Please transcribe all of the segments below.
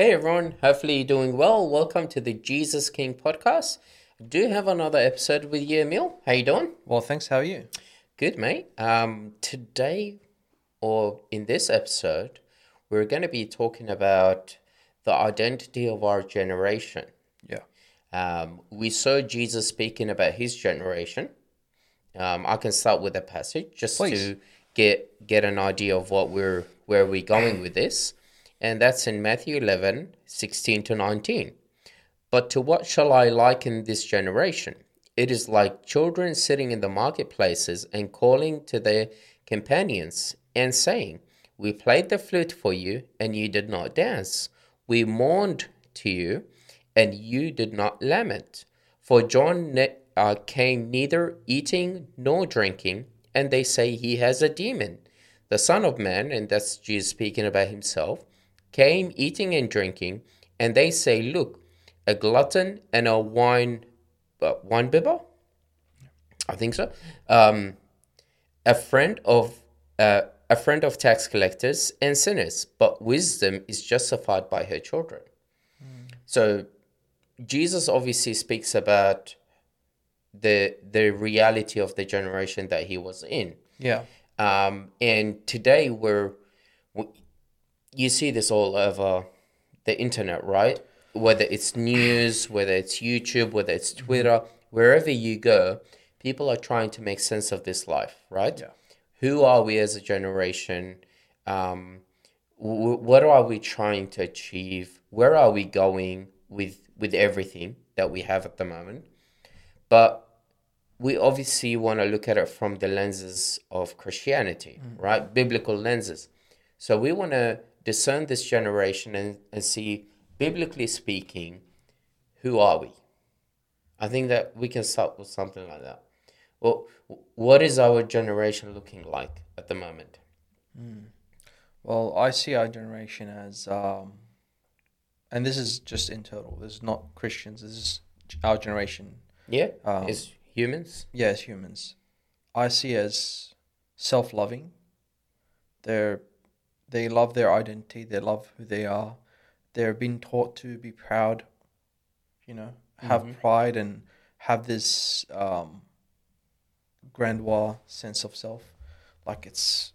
Hey everyone, hopefully you're doing well. Welcome to the Jesus King podcast. I do have another episode with you, Emil. How you doing? Well, thanks. How are you? Good, mate. Um, today, or in this episode, we're going to be talking about the identity of our generation. Yeah. Um, we saw Jesus speaking about his generation. Um, I can start with a passage just Please. to get get an idea of what we're where we're going with this, and that's in Matthew 11, 16 to 19. But to what shall I liken this generation? It is like children sitting in the marketplaces and calling to their companions and saying, We played the flute for you, and you did not dance. We mourned to you, and you did not lament. For John ne- uh, came neither eating nor drinking, and they say he has a demon. The Son of Man, and that's Jesus speaking about himself, came eating and drinking, and they say, Look, a glutton and a wine, uh, wine bibber? I think so. Um, a friend of uh, a friend of tax collectors and sinners, but wisdom is justified by her children. So Jesus obviously speaks about the the reality of the generation that he was in. Yeah. Um, and today we're, we, you see this all over the internet, right? Whether it's news, whether it's YouTube, whether it's Twitter, wherever you go, people are trying to make sense of this life, right? Yeah. Who are we as a generation? Um, w- what are we trying to achieve? Where are we going with with everything that we have at the moment? But we obviously want to look at it from the lenses of Christianity, right? Biblical lenses. So we want to discern this generation and, and see, biblically speaking, who are we? I think that we can start with something like that. Well, what is our generation looking like at the moment? Well, I see our generation as, um, and this is just in total. This is not Christians. This is our generation. Yeah, Um, as humans. Yeah, as humans, I see as self-loving. They're they love their identity. They love who they are. They're being taught to be proud. You know, have pride and have this um, grandeur sense of self. Like it's,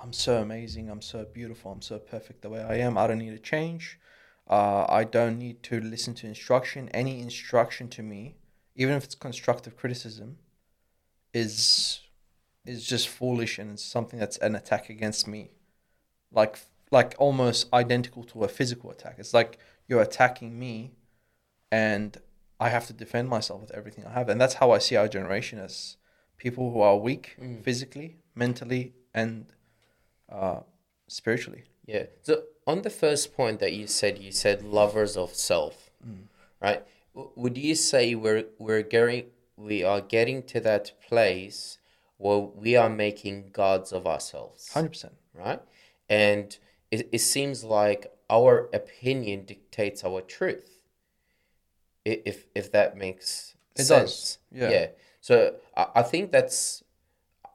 I'm so amazing. I'm so beautiful. I'm so perfect the way I am. I don't need to change. Uh, I don't need to listen to instruction. Any instruction to me, even if it's constructive criticism, is is just foolish and it's something that's an attack against me. Like like almost identical to a physical attack. It's like you're attacking me and I have to defend myself with everything I have. And that's how I see our generation as people who are weak physically, mentally, and uh, spiritually. Yeah. So on the first point that you said, you said lovers of self, right? W- Would you say we're we're getting we are getting to that place where we are making gods of ourselves, 100%. right? And it, it seems like our opinion dictates our truth. If if that makes It does, sense, yeah. yeah. So I, I think that's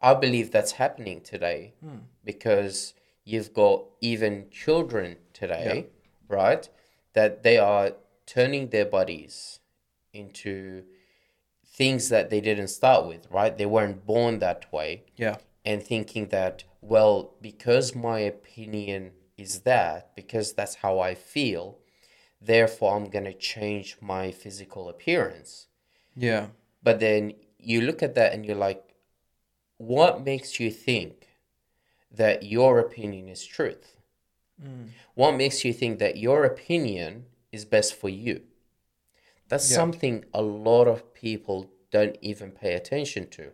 I believe that's happening today Hmm. because you've got even children today, right? That they are turning their bodies into things that they didn't start with, right? They weren't born that way Yeah. and thinking that, well, because my opinion is that, because that's how I feel, therefore I'm going to change my physical appearance. Yeah. But then you look at that and you're like, what makes you think that your opinion is truth? Mm. What makes you think that your opinion is best for you? That's Yeah. something a lot of people don't even pay attention to.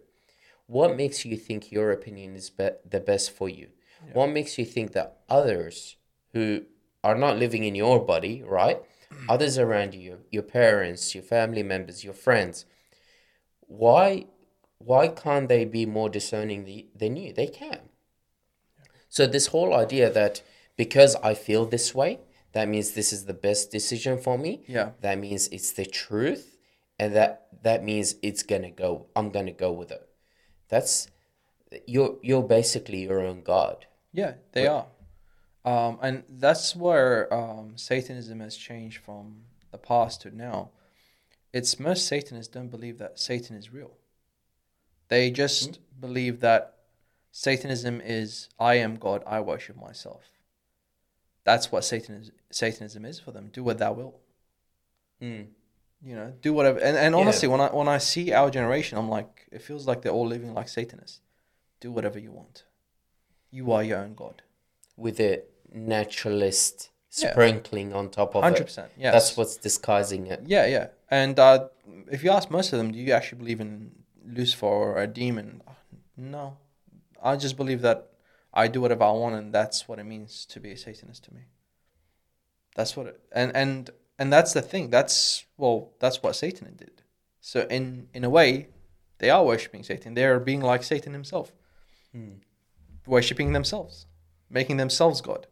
What makes you think your opinion is be- the best for you? What makes you think that others who are not living in your body, right? Mm. Others around you, your parents, your family members, your friends, why why can't they be more discerning the, than you? They can. So this whole idea that because I feel this way, that means this is the best decision for me. Yeah. That means it's the truth, and that that means it's gonna go. I'm gonna go with it. That's you're you're basically your own god. Yeah, they are. Um, and that's where um, Satanism has changed from the past to now. It's most Satanists don't believe that Satan is real. They just believe that Satanism is I am God, I worship myself. That's what Satan is, Satanism is for them. Do what thou wilt. Mm. You know, do whatever. And, and Yeah. honestly, when I when I see our generation, I'm like, it feels like they're all living like Satanists. Do whatever you want. You are your own God. With a naturalist Yeah. sprinkling on top of Hundred it. percent. Yeah. That's what's disguising it. Yeah, yeah. And uh, if you ask most of them, do you actually believe in Lucifer or a demon? No. I just believe that I do whatever I want, and that's what it means to be a Satanist to me. That's what it, and and and that's the thing. That's well, that's what Satan did. So in in a way, they are worshiping Satan. They are being like Satan himself, Hmm. worshiping themselves, making themselves God.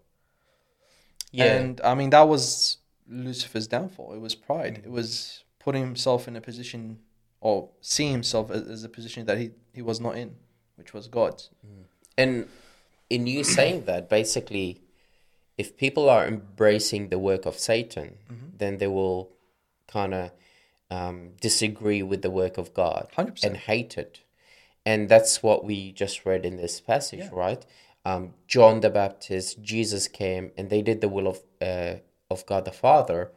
Yeah. And I mean, that was Lucifer's downfall. It was pride. It was putting himself in a position or seeing himself as, as a position that he, he was not in, which was God's. And in you saying that, basically, if people are embracing the work of Satan, then they will kind of um, disagree with the work of God 100%. and hate it. And that's what we just read in this passage, Yeah. right? Um, John the Baptist, Jesus came, and they did the will of uh, of God the Father,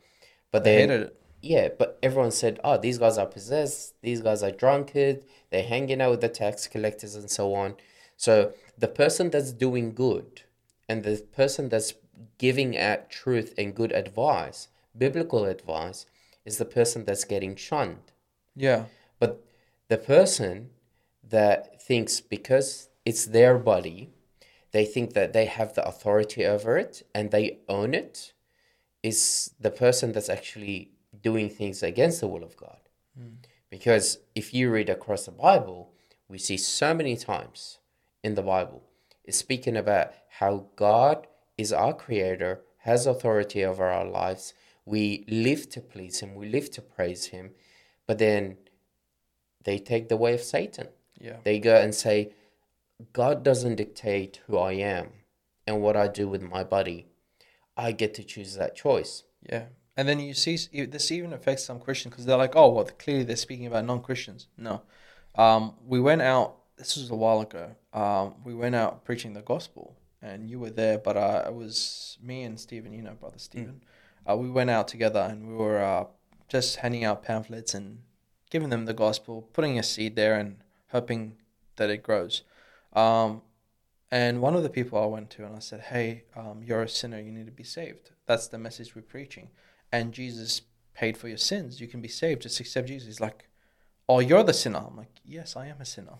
but They they hated it. yeah, but everyone said, "Oh, these guys are possessed. These guys are drunkard. They're hanging out with the tax collectors and so on." So the person that's doing good, and the person that's giving out truth and good advice, biblical advice, is the person that's getting shunned. Yeah. But the person that thinks because it's their body, they think that they have the authority over it and they own it, is the person that's actually doing things against the will of God. Hmm. Because if you read across the Bible, we see so many times in the Bible it's speaking about how God is our creator, has authority over our lives. We live to please Him, we live to praise Him, but then they take the way of Satan. Yeah. They go and say, God doesn't dictate who I am and what I do with my body. I get to choose that choice. Yeah. And then you see this even affects some Christians because they're like, oh, well, clearly they're speaking about non Christians. No. Um, we went out, this was a while ago. Um, we went out preaching the gospel and you were there, but uh, it was me and Stephen, you know, brother Stephen. Uh, we went out together and we were uh, just handing out pamphlets and giving them the gospel, putting a seed there and hoping that it grows. Um, and one of the people I went to and I said, Hey, um, you're a sinner, you need to be saved. That's the message we're preaching. And Jesus paid for your sins. You can be saved. Just accept Jesus. He's like, Oh, you're the sinner. I'm like, Yes, I am a sinner.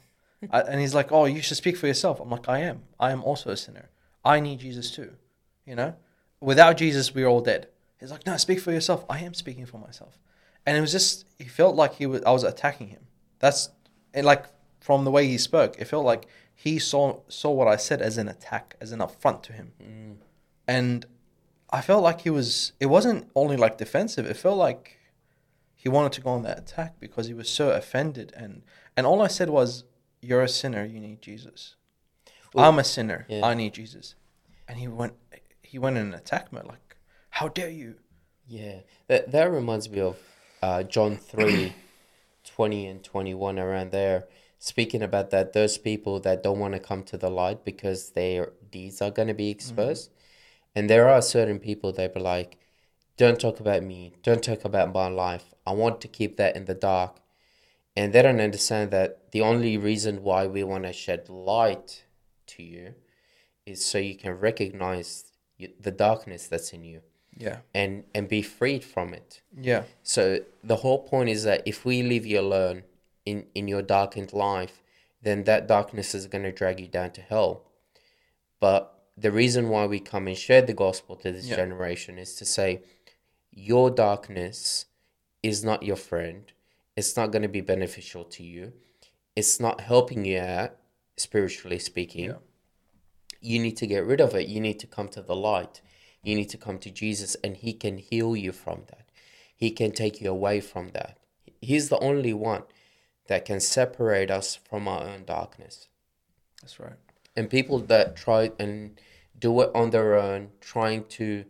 I, and he's like, Oh, you should speak for yourself. I'm like, I am. I am also a sinner. I need Jesus too. You know? Without Jesus, we're all dead. He's like, No, speak for yourself. I am speaking for myself. And it was just, he felt like he was, I was attacking him. That's, and like, from the way he spoke, it felt like he saw saw what I said as an attack, as an affront to him. Mm. And I felt like he was. It wasn't only like defensive. It felt like he wanted to go on that attack because he was so offended. And and all I said was, "You're a sinner. You need Jesus. Well, I'm a sinner. yeah. I need Jesus." And he went. He went in attack mode. Like, how dare you? Yeah, that that reminds me of uh, John 3, 20 and 21 around there, speaking about that those people that don't want to come to the light because their deeds are going to be exposed. And there are certain people that be like, don't talk about me, don't talk about my life. I want to keep that in the dark. And they don't understand that the only reason why we want to shed light to you is so you can recognize the darkness that's in you Yeah. and and be freed from it. Yeah. So the whole point is that if we leave you alone in in your darkened life, then that darkness is going to drag you down to hell. But the reason why we come and share the gospel to this Yeah. generation is to say your darkness is not your friend. It's not going to be beneficial to you. It's not helping you out spiritually speaking Yeah. you need to get rid of it. You need to come to the light. You need to come to Jesus, and He can heal you from that. He can take you away from that. He's the only one that can separate us from our own darkness. That's right. And people that try and do it on their own, trying to,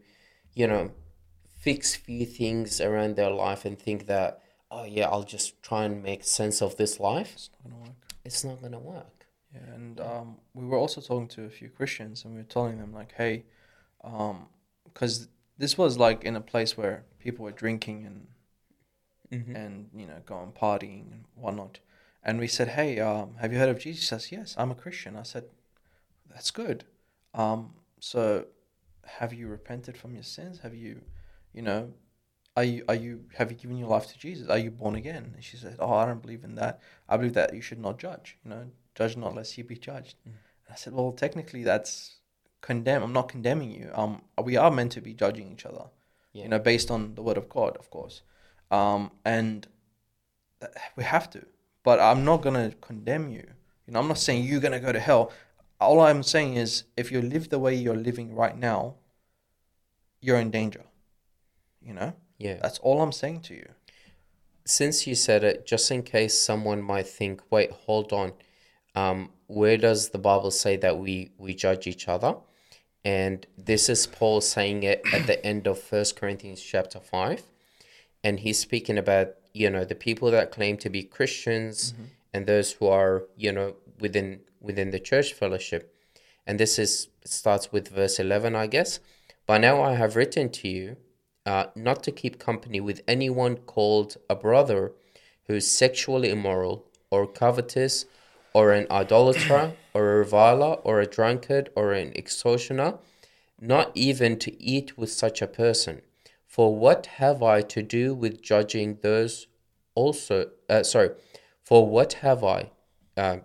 you know, fix few things around their life and think that, oh yeah, I'll just try and make sense of this life. It's not gonna work. It's not gonna work. Yeah, and um, we were also talking to a few Christians, and we were telling them like, hey, because this was like in a place where people were drinking and Mm-hmm. and you know going partying and whatnot, and we said, hey, um, have you heard of Jesus? He says, yes, I'm a Christian. I said, that's good. Um, so have you repented from your sins? Have you, you know, are you are you have you given your life to Jesus? Are you born again? And she said, oh, I don't believe in that. I believe that you should not judge. You know, judge not lest you be judged. Mm. And I said, well, technically that's condemn. I'm not condemning you. Um, we are meant to be judging each other. Yeah. You know, based on the word of God, of course. Um, and we have to. But I'm not gonna condemn you. You know, I'm not saying you're gonna go to hell. All I'm saying is, if you live the way you're living right now, you're in danger. You know, Yeah. that's all I'm saying to you. Since you said it, just in case someone might think, wait, hold on, um, where does the Bible say that we we judge each other? And this is Paul saying it at the end of First Corinthians chapter five, and he's speaking about you know the people that claim to be Christians and those who are you know within within the church fellowship, and this is starts with verse eleven, I guess. By now I have written to you uh, not to keep company with anyone called a brother who is sexually immoral or covetous or an idolater or a reviler or a drunkard or an extortioner, not even to eat with such a person. For what have I to do with judging those also? Uh, sorry, for what have I uh,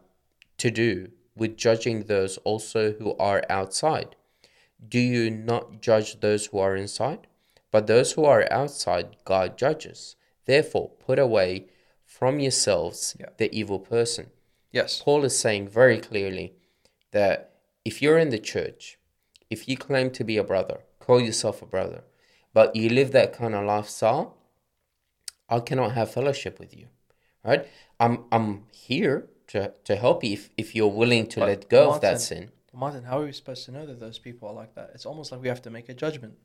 to do with judging those also who are outside? Do you not judge those who are inside? But those who are outside, God judges. Therefore, put away from yourselves Yeah. the evil person. Yes. Paul is saying very clearly that if you're in the church, if you claim to be a brother, call yourself a brother, but you live that kind of lifestyle, I cannot have fellowship with you. Right? I'm I'm here to, to help you if, if you're willing to But let go of that sin. Martin, how are we supposed to know that those people are like that? It's almost like we have to make a judgment.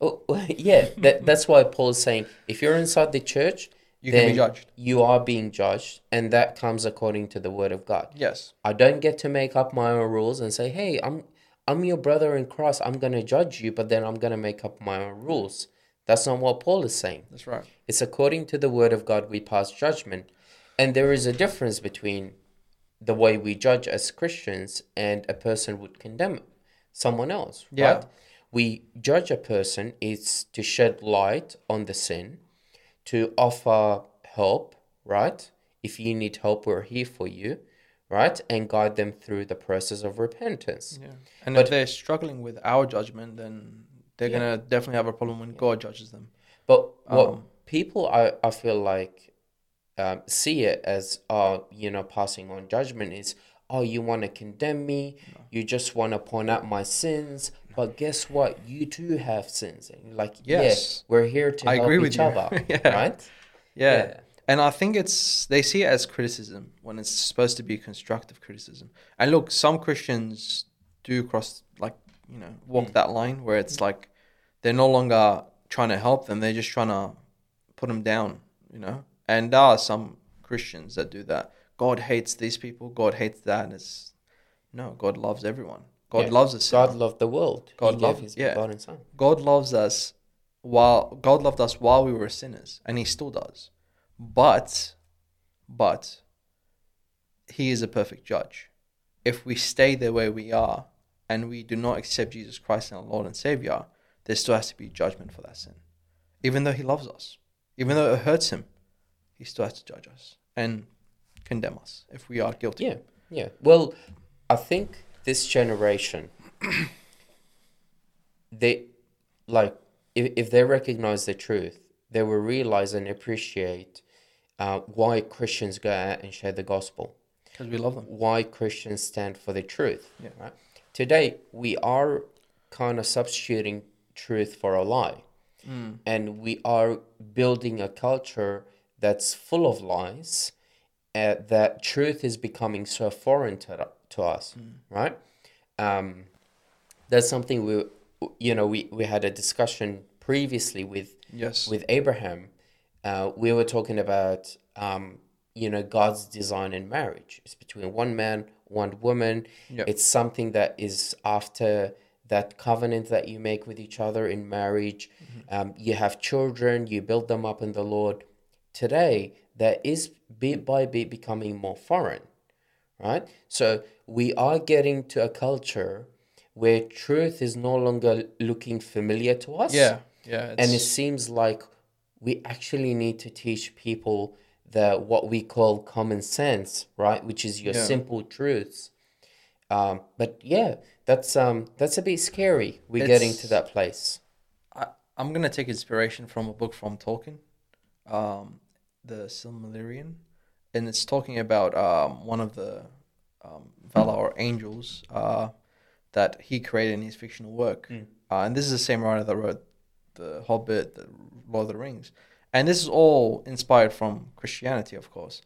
Oh, yeah, that, that's why Paul is saying if you're inside the church, You can be judged. You are being judged, and that comes according to the word of God. Yes. I don't get to make up my own rules and say, "Hey, I'm I'm your brother in Christ. I'm gonna judge you," but then I'm gonna make up my own rules. That's not what Paul is saying. That's right. It's according to the word of God we pass judgment, and there is a difference between the way we judge as Christians and a person would condemn someone else. Yeah. Right? We judge a person is to shed light on the sin, to offer help, right? If you need help, we're here for you, right? And guide them through the process of repentance. Yeah. And But- if they're struggling with our judgment, then they're Yeah. gonna definitely have a problem when God judges them. But what Um, people, I, I feel like, um, see it as, uh, you know, passing on judgment is, oh, you want to condemn me, you just want to point out my sins. But guess what? You too have sins. And Like, Yes. yes, we're here to I help agree with each you. other, Yeah. right? Yeah. Yeah. And I think it's they see it as criticism when it's supposed to be constructive criticism. And look, some Christians do cross like, you know, walk mm. that line where it's like they're no longer trying to help them, they're just trying to put them down, you know? And there are some Christians that do that. God hates these people, God hates that. And it's no, God loves everyone. God Yeah. loves us. God loved the world. God loved- his yeah. begotten son. God loves us while God loved us while we were sinners, and He still does. But, but, He is a perfect judge. If we stay the way we are and we do not accept Jesus Christ as our Lord and Savior, there still has to be judgment for that sin. Even though He loves us, even though it hurts Him, He still has to judge us and condemn us if we are guilty. Yeah, yeah. Well, I think this generation, they like if, if they recognize the truth, they will realize and appreciate uh, why Christians go out and share the gospel, Because we love them. why Christians stand for the truth. Yeah. Right. Today we are kind of substituting truth for a lie, Mm. and we are building a culture that's full of lies. Uh, that truth is becoming so foreign to, to us, right? Um, that's something we you know we, we had a discussion previously with Yes. with Abraham, uh, we were talking about um, you know God's design in marriage. It's between one man, one woman. Yep. It's something that is after that covenant that you make with each other in marriage. Um, you have children, you build them up in the Lord. Today, that is bit by bit becoming more foreign, right? So we are getting to a culture where truth is no longer looking familiar to us yeah. Yeah. and it seems like we actually need to teach people the what we call common sense right which is your Yeah. simple truths um, but yeah that's um that's a bit scary we're It's- getting to that place I, I'm gonna take inspiration from a book from Tolkien, um, the Silmarillion, and it's talking about um, one of the um, Valar angels uh, that he created in his fictional work. Mm. Uh, and this is the same writer that wrote The Hobbit, The Lord of the Rings. And this is all inspired from Christianity, of course.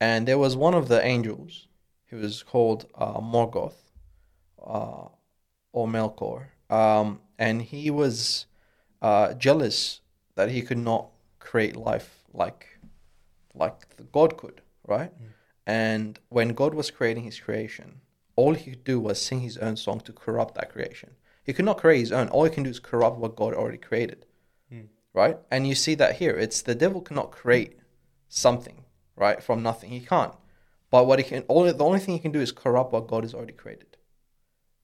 And there was one of the angels, he was called uh, Morgoth uh, or Melkor. Um, and he was uh, jealous that he could not create life like like the God could, right? And when God was creating his creation, all he could do was sing his own song to corrupt that creation. He could not create his own. All he can do is corrupt what God already created, hmm. right? And you see that here. It's the devil cannot create something, right, from nothing. He can't. But what he can, all the only thing he can do is corrupt what God has already created.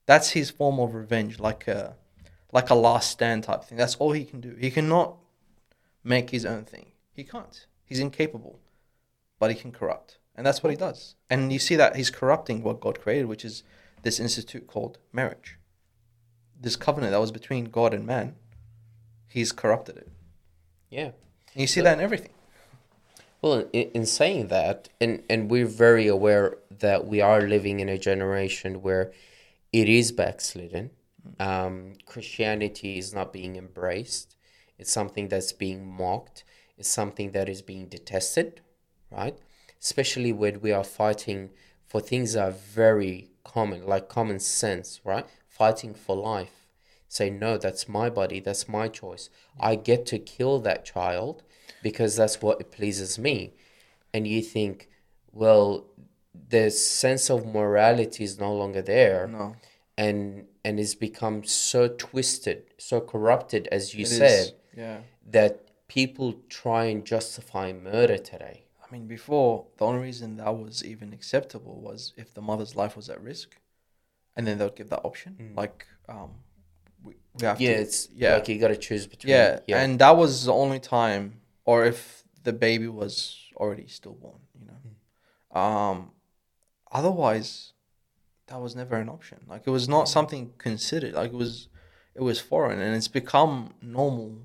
That's his form of revenge, like a, like a last stand type thing. That's all he can do. He cannot make his own thing. He can't. He's incapable, but he can corrupt, and that's what he does. And you see that he's corrupting what God created, which is this institute called marriage. This covenant that was between God and man, he's corrupted it. yeah And you see that in everything. well in, in saying that and and we're very aware that we are living in a generation where it is backslidden um, christianity is not being embraced it's something that's being mocked it's something that is being detested right? Especially when we are fighting for things that are very common like common sense right? Fighting for life. Say no that's my body that's my choice. I get to kill that child because that's what it pleases me. And you think well the sense of morality is no longer there. No, and and it's become so twisted so corrupted as you it said. Yeah. that people try and justify murder today I mean, before the only reason that was even acceptable was if the mother's life was at risk, and then they'd give that option. Like, um, we, we have yeah to, it's yeah, like you got to choose between yeah, yeah and that was the only time, or if the baby was already stillborn, you know. Um, otherwise, that was never an option. Like, it was not something considered. Like, it was, it was foreign, and it's become normal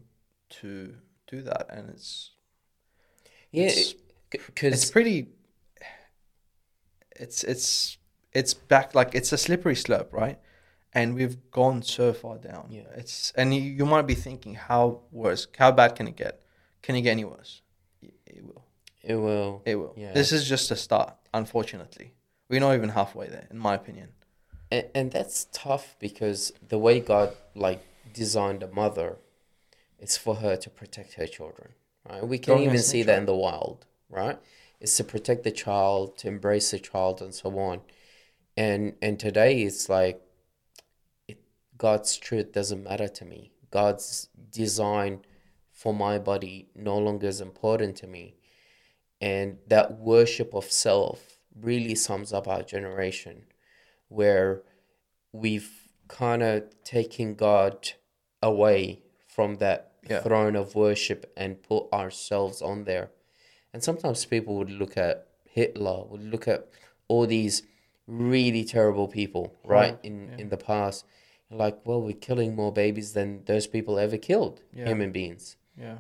to do that, and it's yeah it's- it's pretty it's it's it's back like it's a slippery slope right? And we've gone so far down. Yeah. it's and you, you might be thinking how worse how bad can it get? Can it get any worse? It, it will. It will. It will. Yeah. this is just a start unfortunately. We're not even halfway there in my opinion. And, and that's tough because the way god like designed a mother it's for her to protect her children right? We can Going even see that in the wild right it's to protect the child to embrace the child and so on. And and today it's like it god's truth doesn't matter to me. God's design for my body no longer is important to me. And that worship of self really sums up our generation where we've kind of taken god away from that Yeah. throne of worship and put ourselves on there and sometimes people would look at hitler would look at all these really terrible people right. in in the past. Like well we're killing more babies than those people ever killed Yeah. human beings. Yeah.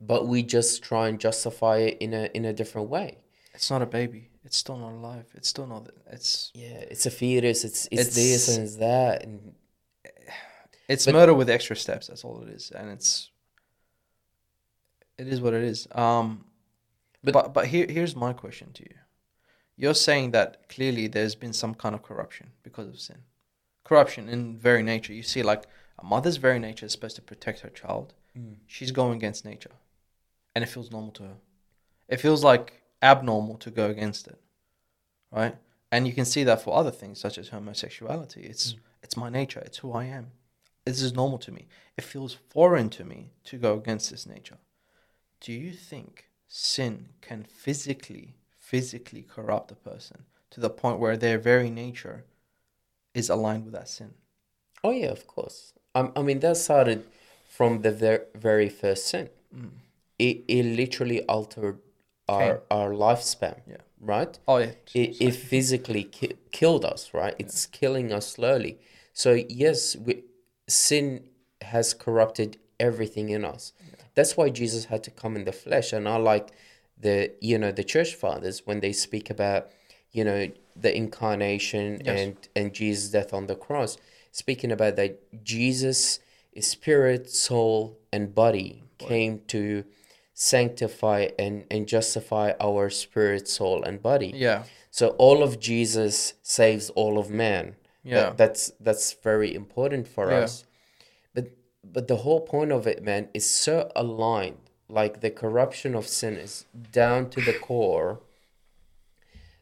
But we just try and justify it in a in a different way. It's not a baby. It's still not alive. It's still not it's yeah it's a fetus. It's it's, It's- this and it's that and It's But- murder with extra steps. That's all it is, and it's it is what it is. Um, But- but but, here here's my question to you. You're saying that clearly there's been some kind of corruption because of sin, corruption in very nature. You see, like a mother's very nature is supposed to protect her child. Mm. She's going against nature, and it feels normal to her. It feels like abnormal to go against it, right? And you can see that for other things such as homosexuality. It's mm. it's my nature. It's who I am. This is normal to me. It feels foreign to me to go against this nature. Do you think sin can physically physically corrupt a person to the point where their very nature is aligned with that sin? Oh yeah, of course. I, I mean that started from the ver- very first sin. Mm. It, it literally altered our our lifespan. Yeah. Right. Oh yeah. It, it physically ki- killed us. Right. It's killing us slowly. So yes, we, sin has corrupted everything in us. That's why Jesus had to come in the flesh. And I like the you know the church fathers when they speak about you know the incarnation Yes. and and Jesus' death on the cross, speaking about that Jesus, is spirit, soul, and body came to sanctify and and justify our spirit, soul, and body. Yeah. So all of Jesus saves all of man. Yeah. That, that's that's very important for Yeah. us. But the whole point of it, man, is so aligned. Like the corruption of sin is down to the core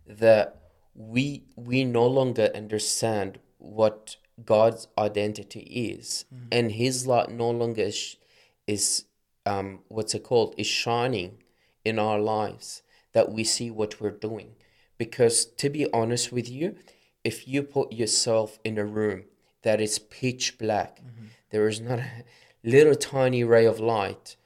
that we we no longer understand what God's identity is, and His light no longer is, is um what's it called is shining in our lives that we see what we're doing. Because to be honest with you, if you put yourself in a room that is pitch black, there is not a little tiny ray of light,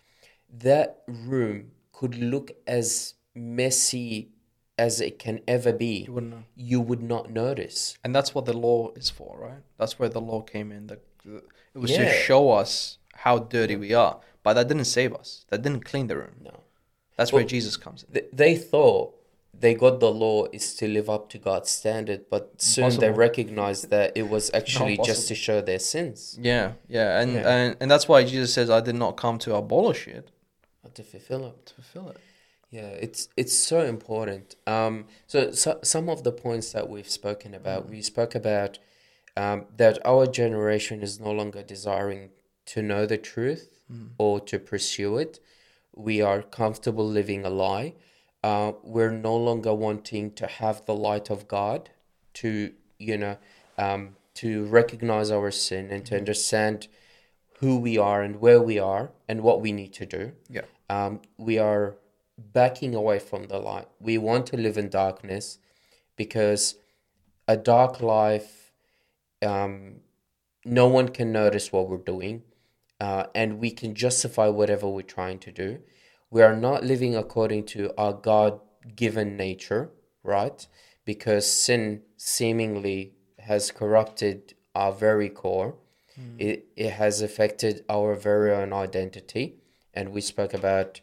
that room could look as messy as it can ever be. You wouldn't know. You would not notice. And that's what the law is for, right? That's where the law came in. The, the- it was to show us how dirty we are, but that didn't save us. That didn't clean the room. No. That's where Jesus comes in. Th- They thought they got the law is to live up to God's standard, but soon they recognized that it was actually just to show their sins, Yeah, yeah, and, Yeah. and and that's why Jesus says, "I did not come to abolish it, not to fulfill it. to fulfill it." Yeah, it's it's so important. Um, so, so some of the points that we've spoken about, we spoke about um, that our generation is no longer desiring to know the truth or to pursue it. We are comfortable living a lie. Uh, we're no longer wanting to have the light of God to you know um, to recognize our sin and to understand who we are and where we are and what we need to do Yeah, um, we are backing away from the light. We want to live in darkness because a dark life, um, no one can notice what we're doing, uh, and we can justify whatever we're trying to do. We are not living according to our God given nature, right? Because sin seemingly has corrupted our very core. Hmm. It, it has affected our very own identity. And we spoke about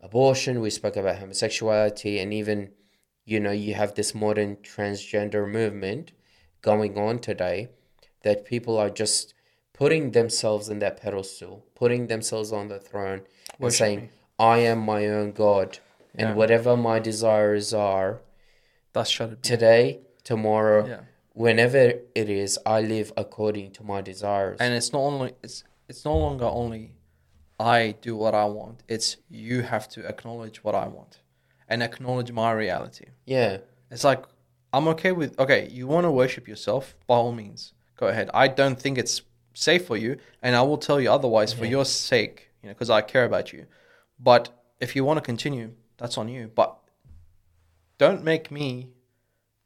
abortion, we spoke about homosexuality, and even, you know, you have this modern transgender movement going on today that people are just putting themselves in that pedestal, putting themselves on the throne, and saying, me. I am my own God, and whatever my desires are that's shut it. today, tomorrow, Yeah, whenever it is, I live according to my desires. and it's not only it's it's no longer only I do what I want. It's you have to acknowledge what I want, and acknowledge my reality. yeah, It's like I'm okay with okay, you want to worship yourself, by all means, go ahead. I don't think it's safe for you, and I will tell you otherwise for your sake, you know, because I care about you. But if you want to continue, that's on you. But don't make me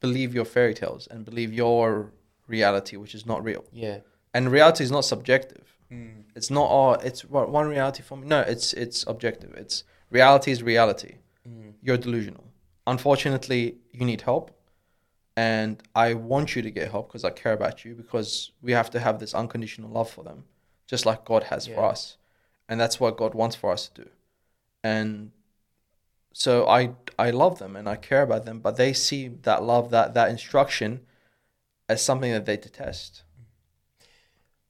believe your fairy tales and believe your reality, which is not real. yeah, And reality is not subjective. Mm. It's not oh, it's one one reality for me. No, it's it's objective. It's reality is reality mm. you're delusional. Unfortunately, you need help. And I want you to get help because I care about you because we have to have this unconditional love for them, just like God has for us. And that's what God wants for us to do. And so I I love them and I care about them, but they see that love, that that instruction as something that they detest.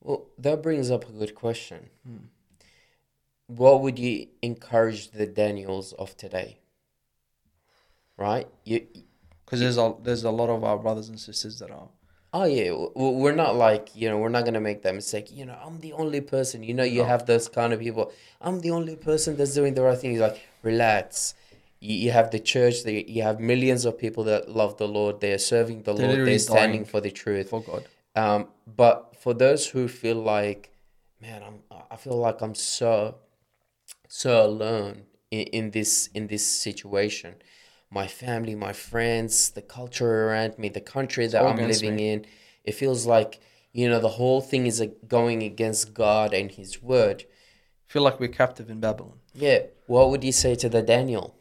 Well, that brings up a good question. Hmm. What would you encourage the Daniels of today? Right? You Because there's a there's a lot of our brothers and sisters that are Oh yeah, we're not like you know we're not gonna make that mistake. You know, I'm the only person. You know, you No. have those kind of people. I'm the only person that's doing the right thing. He's like, relax. You, you have the church. The, you have millions of people that love the Lord. They are serving the They're Lord. They're standing for the truth. For God. Um, but for those who feel like, man, I'm I feel like I'm so so alone in, in this in this situation. My family, my friends, the culture around me, the country that I'm living me. in, it feels like you know the whole thing is uh, going against God and His word. Feel like we're captive in Babylon. Yeah, what would you say to the Daniel?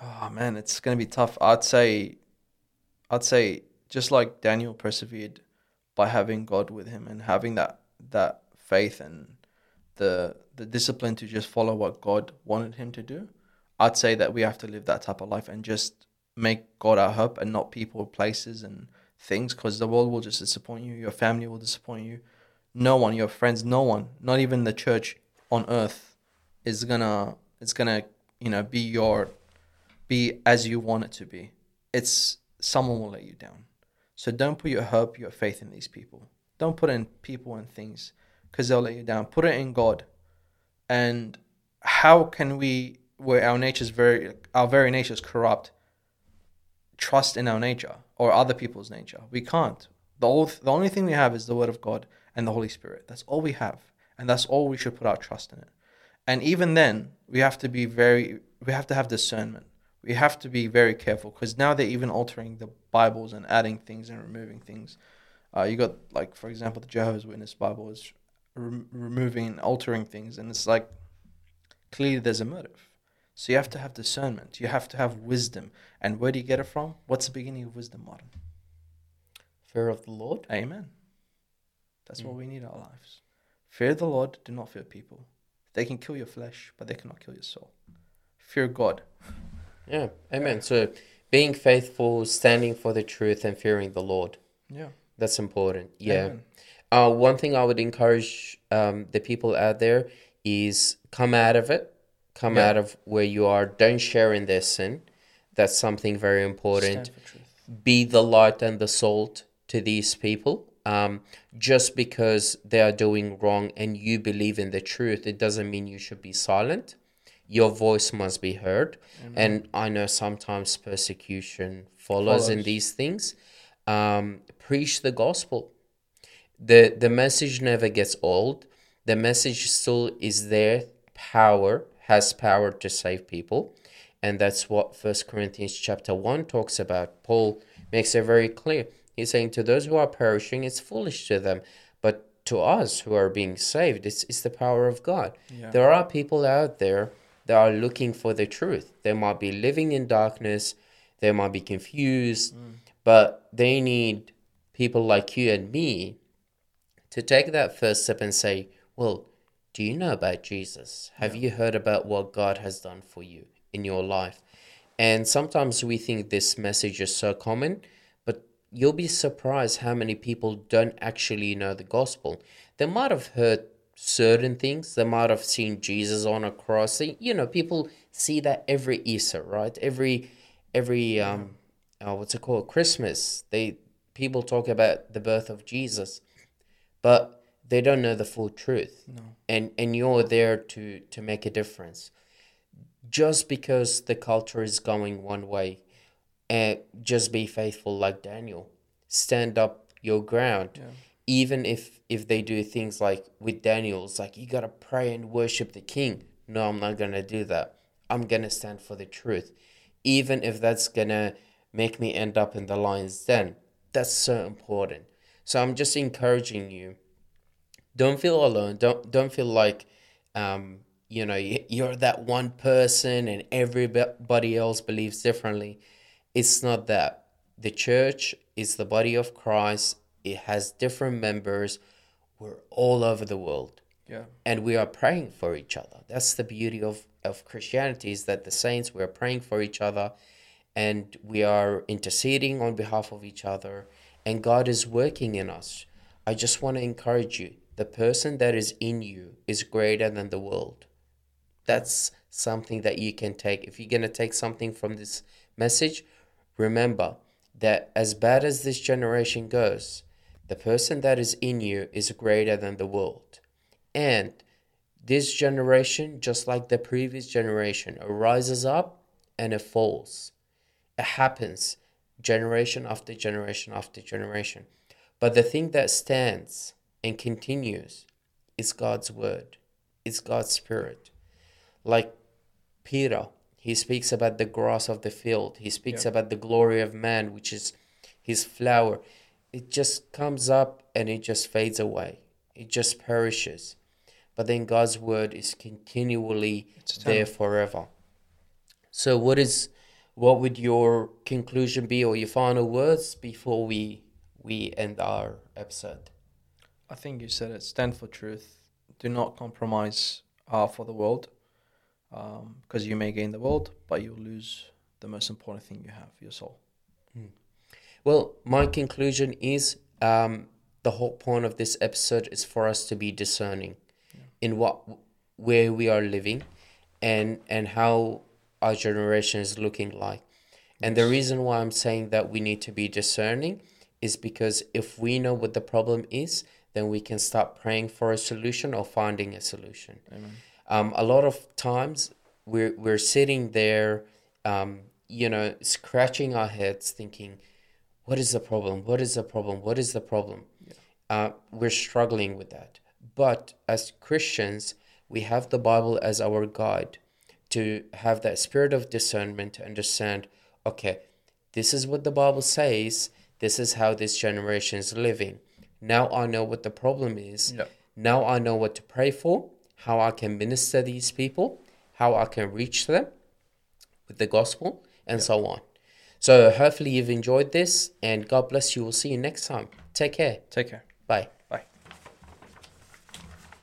Oh man, it's gonna be tough. I'd say, I'd say just like Daniel persevered by having God with him and having that that faith and the the discipline to just follow what God wanted him to do. I'd say that we have to live that type of life and just make God our hope and not people, places, and things. Because the world will just disappoint you. Your family will disappoint you. No one, your friends, no one, not even the church on earth, is gonna is gonna you know be your be as you want it to be. It's someone will let you down. So don't put your hope, your faith in these people. Don't put in people and things because they'll let you down. Put it in God. And how can we, where our nature is very, our very nature is corrupt, trust in our nature or other people's nature? We can't. The, the only thing we have is the Word of God and the Holy Spirit. That's all we have. And that's all we should put our trust in it. And even then, we have to be very, we have to have discernment. We have to be very careful because now they're even altering the Bibles and adding things and removing things. Uh, you got, like, for example, the Jehovah's Witness Bible is re- removing and altering things. And it's like, clearly there's a motive. So you have to have discernment. You have to have wisdom. And where do you get it from? What's the beginning of wisdom, Martin? Fear of the Lord. Amen. That's Mm. what we need in our lives. Fear the Lord, do not fear people. They can kill your flesh, but they cannot kill your soul. Fear God. Yeah, amen. So being faithful, standing for the truth, and fearing the Lord. Yeah. That's important. Yeah. Amen. Uh, one thing I would encourage um, the people out there is come out of it, come Yeah. out of where you are. Don't share in their sin. That's something very important. Stand for truth. Be the light and the salt to these people. Um, just because they are doing wrong and you believe in the truth, it doesn't mean you should be silent. Your voice must be heard. And I know sometimes persecution follows, in these things. Um, preach the gospel the the message never gets old the message still is there power has power to save people. And that's what first corinthians chapter 1 talks about. Paul makes it very clear. He's saying to those who are perishing it's foolish to them. But to us who are being saved it's, it's the power of god. Yeah. there are people out there that are looking for the truth. They might be living in darkness. They might be confused. Mm. But they need people like you and me to take that first step and say, Well, do you know about Jesus? Have you heard about what God has done for you in your life? And sometimes we think this message is so common, but you'll be surprised how many people don't actually know the gospel. They might have heard certain things, they might have seen Jesus on a cross. You know, people see that every Easter, right? Every every um uh, what's it called? Christmas. They people talk about the birth of Jesus but they don't know the full truth. No. and and you're there to to make a difference. Just because the culture is going one way and just be faithful like daniel. Stand up your ground. Yeah. even if if they do things like with daniel it's like you gotta pray and worship the king. No i'm not gonna do that. I'm gonna stand for the truth. Even if that's gonna make me end up in the lion's den that's so important. So i'm just encouraging you don't feel alone. Don't don't feel like um you know you're that one person and everybody else believes differently. It's not that. The church is the body of christ. It has different members. We're all over the world. Yeah. and we are praying for each other. That's the beauty of of christianity is that the saints we are praying for each other and we are interceding on behalf of each other and god is working in us. I just want to encourage you the person that is in you is greater than the world that's something that you can take if you're going to take something from this message remember that as bad as this generation goes, the person that is in you is greater than the world. And this generation, just like the previous generation, rises up and it falls. It happens generation after generation after generation. But the thing that stands and continues is God's word, is God's spirit. Like Peter, he speaks about the grass of the field, he speaks Yeah. about the glory of man, which is his flower. It just comes up and it just fades away, it just perishes. But then God's word is continually there forever. So, what is what would your conclusion be or your final words before we we end our episode? I think you said it. Stand for truth. Do not compromise uh, for the world, because you may gain the world, but you'll lose the most important thing you have, your soul. Well, my conclusion is um, the whole point of this episode is for us to be discerning in what where we are living and and how our generation is looking like. And the reason why I'm saying that we need to be discerning is because if we know what the problem is, then we can start praying for a solution or finding a solution. Amen. Um, a lot of times we're we're sitting there, um, you know, scratching our heads, thinking, "What is the problem? What is the problem? What is the problem?" Uh, we're struggling with that. But as Christians, we have the Bible as our guide to have that spirit of discernment to understand. Okay, this is what the Bible says. This is how this generation is living. Now I know what the problem is. Yeah. Now I know what to pray for, how I can minister these people, how I can reach them with the gospel, and so on. So hopefully you've enjoyed this, and God bless you. We'll see you next time. Take care. Take care.